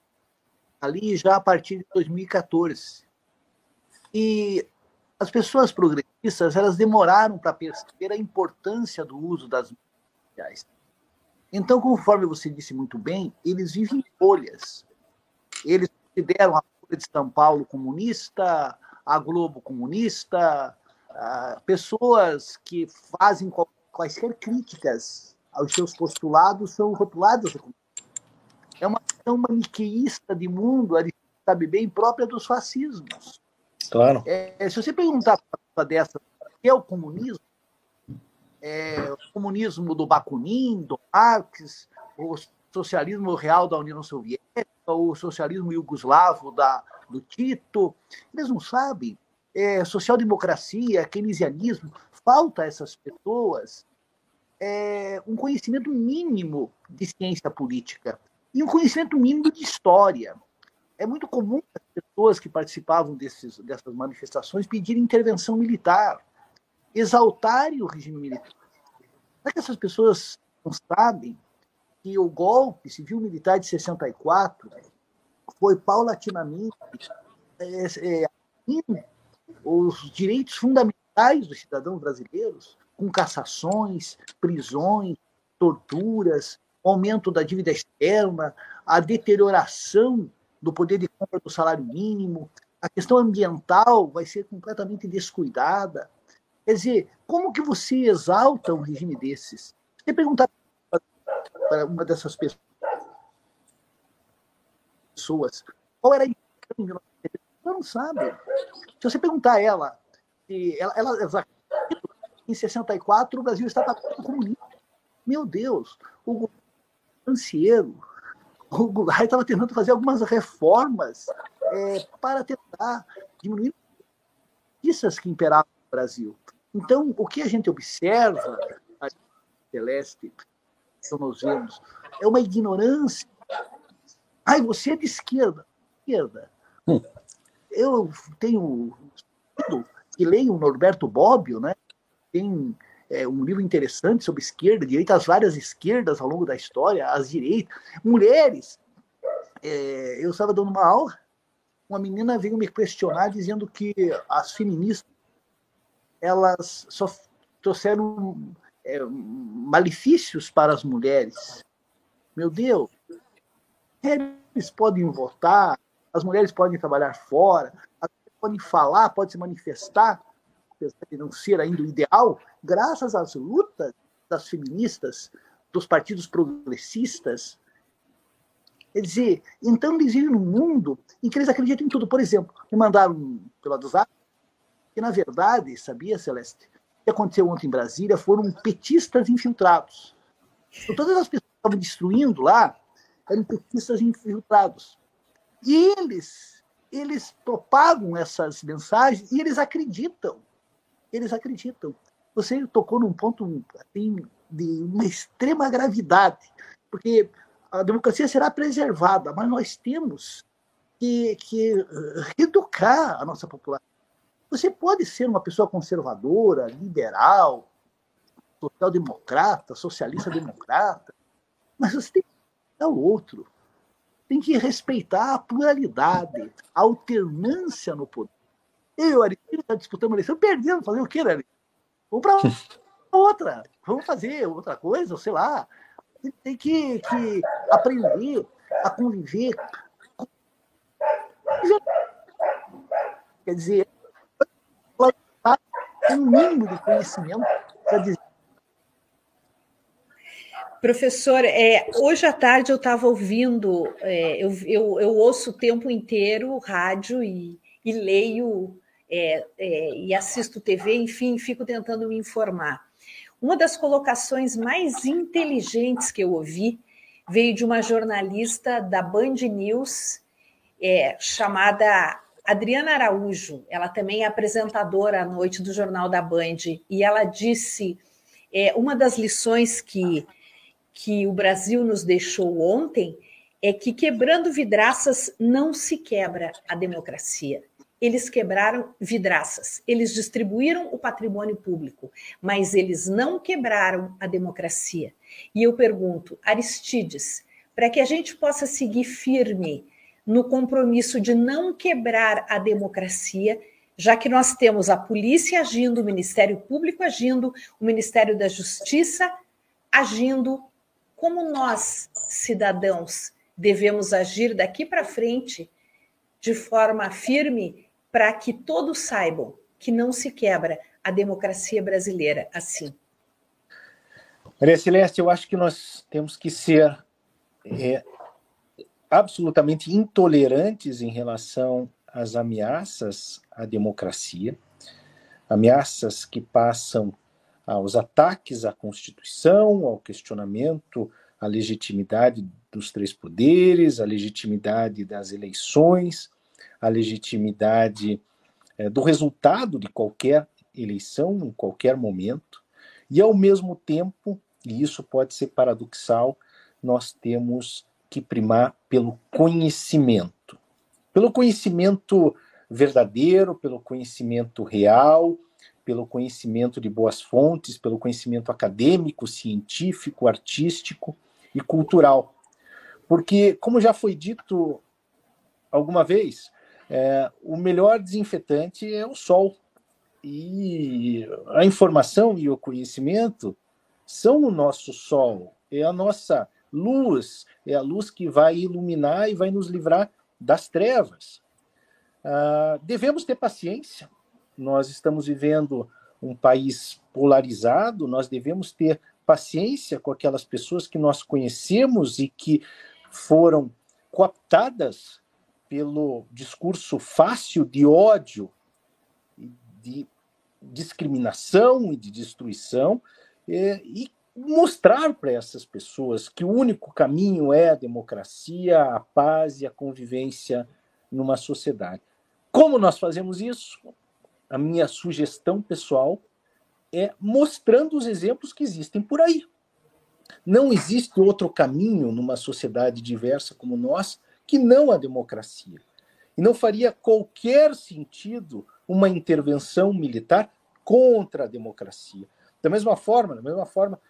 ali já a partir de 2014. E as pessoas progressistas elas demoraram para perceber a importância do uso das mídias sociais. Então, conforme você disse muito bem, eles vivem em bolhas. Eles consideram a Folha de São Paulo comunista, a Globo comunista, pessoas que fazem quaisquer críticas aos seus postulados são rotuladas. É uma questão maniqueísta de mundo, a gente sabe bem, própria dos fascismos. Claro. É, se você perguntar para dessa, o que é o comunismo? É, o comunismo do Bakunin, do Marx, o socialismo real da União Soviética, o socialismo iugoslavo da, do Tito. Eles não sabem. É, social-democracia, keynesianismo, falta a essas pessoas é, um conhecimento mínimo de ciência política e um conhecimento mínimo de história. É muito comum as pessoas que participavam desses, dessas manifestações pedirem intervenção militar exaltarem o regime militar. Será que essas pessoas não sabem que o golpe civil-militar de 64 foi paulatinamente é, é, os direitos fundamentais dos cidadãos brasileiros, com cassações, prisões, torturas, aumento da dívida externa, a deterioração do poder de compra do salário mínimo, a questão ambiental vai ser completamente descuidada. Quer dizer, como que você exalta um regime desses? Você perguntar para uma dessas pessoas qual era a ela não sabe. Se você perguntar a ela, ela, ela, ela em 64 o Brasil estava comunista. Meu Deus, o ansieiro, o Goulart estava tentando fazer algumas reformas é, para tentar diminuir as que imperavam no Brasil. Então, o que a gente observa, a Celeste, que nós vemos, é uma ignorância. Ai, você é de esquerda. Esquerda. Hum. Eu tenho que leio o Norberto Bobbio, né? Tem é, um livro interessante sobre esquerda, direita, as várias esquerdas ao longo da história, as direitas, mulheres. É, eu estava dando uma aula, uma menina veio me questionar dizendo que as feministas elas só trouxeram é, malefícios para as mulheres. Meu Deus, eles podem votar, as mulheres podem trabalhar fora, podem falar, podem se manifestar, apesar de não ser ainda o ideal, graças às lutas das feministas, dos partidos progressistas. Quer dizer, então eles vivem num mundo em que eles acreditam em tudo. Por exemplo, me mandaram pelo WhatsApp que, na verdade, sabia, Celeste, que aconteceu ontem em Brasília foram petistas infiltrados. Então, todas as pessoas que estavam destruindo lá eram petistas infiltrados. E eles, eles propagam essas mensagens e eles acreditam. Eles acreditam. Você tocou num ponto assim, de uma extrema gravidade, porque a democracia será preservada, mas nós temos que, que a nossa população. Você pode ser uma pessoa conservadora, liberal, social-democrata, socialista-democrata, mas você tem que respeitar o outro. Tem que respeitar a pluralidade, a alternância no poder. Eu e o Aristide está disputando uma eleição, perdendo, fazer o quê, Aristide? Vamos para outra, vamos fazer outra coisa, sei lá. Tem que, que aprender a conviver. Quer dizer, um mínimo de conhecimento para dizer. Professor, é, hoje à tarde eu estava ouvindo, é, eu, eu, eu, ouço o tempo inteiro rádio e, e leio é, é, e assisto TV, enfim, fico tentando me informar. Uma das colocações mais inteligentes que eu ouvi veio de uma jornalista da Band News, é, chamada Adriana Araújo, ela também é apresentadora à noite do Jornal da Band, e ela disse é, uma das lições que, que o Brasil nos deixou ontem é que quebrando vidraças não se quebra a democracia. Eles quebraram vidraças, eles distribuíram o patrimônio público, mas eles não quebraram a democracia. E eu pergunto, Aristides, para que a gente possa seguir firme no compromisso de não quebrar a democracia, já que nós temos a polícia agindo, o Ministério Público agindo, o Ministério da Justiça agindo, como nós, cidadãos, devemos agir daqui para frente de forma firme para que todos saibam que não se quebra a democracia brasileira assim. Maria Celeste, eu acho que nós temos que ser é, absolutamente intolerantes em relação às ameaças à democracia, ameaças que passam aos ataques à Constituição, ao questionamento à legitimidade dos três poderes, à legitimidade das eleições, à legitimidade é, do resultado de qualquer eleição, em qualquer momento, e ao mesmo tempo, e isso pode ser paradoxal, nós temos que primar pelo conhecimento. Pelo conhecimento verdadeiro, pelo conhecimento real, pelo conhecimento de boas fontes, pelo conhecimento acadêmico, científico, artístico e cultural. Porque, como já foi dito alguma vez, é, o melhor desinfetante é o sol. E a informação e o conhecimento são o nosso sol, é a nossa luz, é a luz que vai iluminar e vai nos livrar das trevas. Ah, devemos ter paciência, nós estamos vivendo um país polarizado, nós devemos ter paciência com aquelas pessoas que nós conhecemos e que foram cooptadas pelo discurso fácil de ódio, de discriminação e de destruição, e mostrar para essas pessoas que o único caminho é a democracia, a paz e a convivência numa sociedade. Como nós fazemos isso? A minha sugestão pessoal é mostrando os exemplos que existem por aí. Não existe outro caminho numa sociedade diversa como nós que não a democracia. E não faria qualquer sentido uma intervenção militar contra a democracia. Da mesma forma, da mesma forma,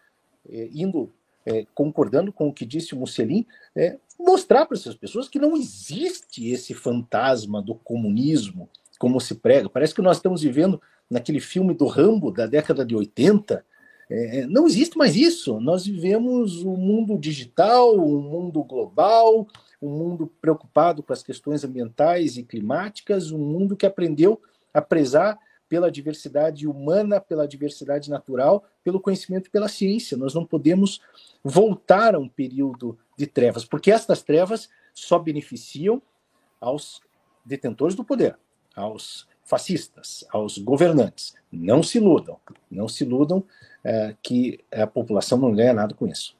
indo é, concordando com o que disse o Mussolini, é, mostrar para essas pessoas que não existe esse fantasma do comunismo como se prega. Parece que nós estamos vivendo naquele filme do Rambo da década de 80. É, não existe mais isso. Nós vivemos um mundo digital, um mundo global, um mundo preocupado com as questões ambientais e climáticas, um mundo que aprendeu a prezar pela diversidade humana, pela diversidade natural, pelo conhecimento e pela ciência. Nós não podemos voltar a um período de trevas, porque estas trevas só beneficiam aos detentores do poder, aos fascistas, aos governantes. Não se iludam, não se iludam é, que a população não ganha nada com isso.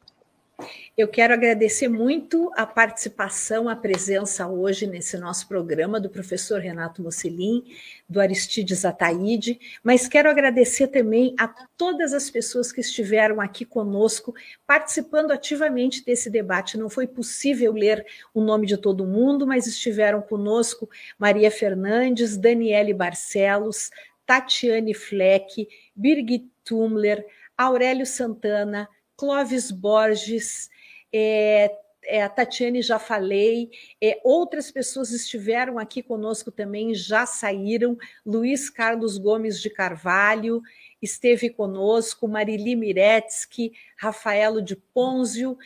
Eu quero agradecer muito a participação, a presença hoje nesse nosso programa do professor Renato Mocelin, do Aristides Ataíde, mas quero agradecer também a todas as pessoas que estiveram aqui conosco, participando ativamente desse debate. Não foi possível ler o nome de todo mundo, mas estiveram conosco Maria Fernandes, Daniele Barcelos, Tatiane Fleck, Birgit Tumler, Aurélio Santana, Clóvis Borges, é, é, a Tatiane já falei, é, outras pessoas estiveram aqui conosco também, já saíram. Luiz Carlos Gomes de Carvalho esteve conosco, Marili Miretsky, Rafaelo de Ponzio,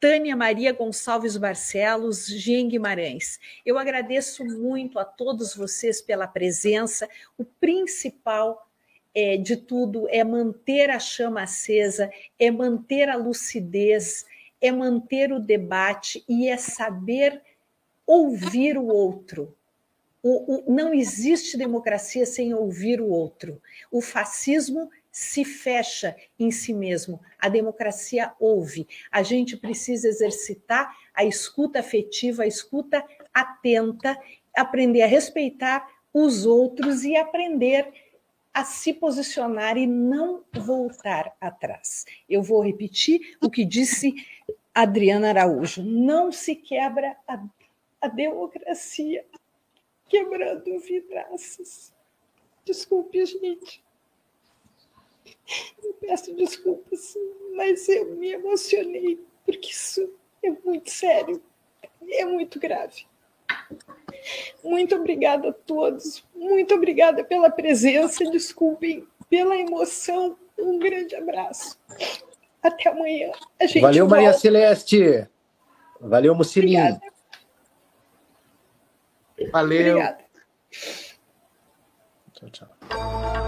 Tânia Maria Gonçalves Barcelos, Jean Guimarães. Eu agradeço muito a todos vocês pela presença. O principal é, de tudo é manter a chama acesa, é manter a lucidez, é manter o debate e é saber ouvir o outro. O, o, não existe democracia sem ouvir o outro. O fascismo se fecha em si mesmo. A democracia ouve. A gente precisa exercitar a escuta afetiva, a escuta atenta, aprender a respeitar os outros e aprender a se posicionar e não voltar atrás. Eu vou repetir o que disse Adriana Araújo: não se quebra a, a democracia quebrando vidraças. Desculpe, gente. Eu peço desculpas, mas eu me emocionei, porque isso é muito sério, é muito grave. Muito obrigada a todos, muito obrigada pela presença, desculpem pela emoção. Um grande abraço. Até amanhã. Valeu, volta. Maria Celeste. Valeu, Mucilinho. Valeu. Obrigada. Tchau, tchau.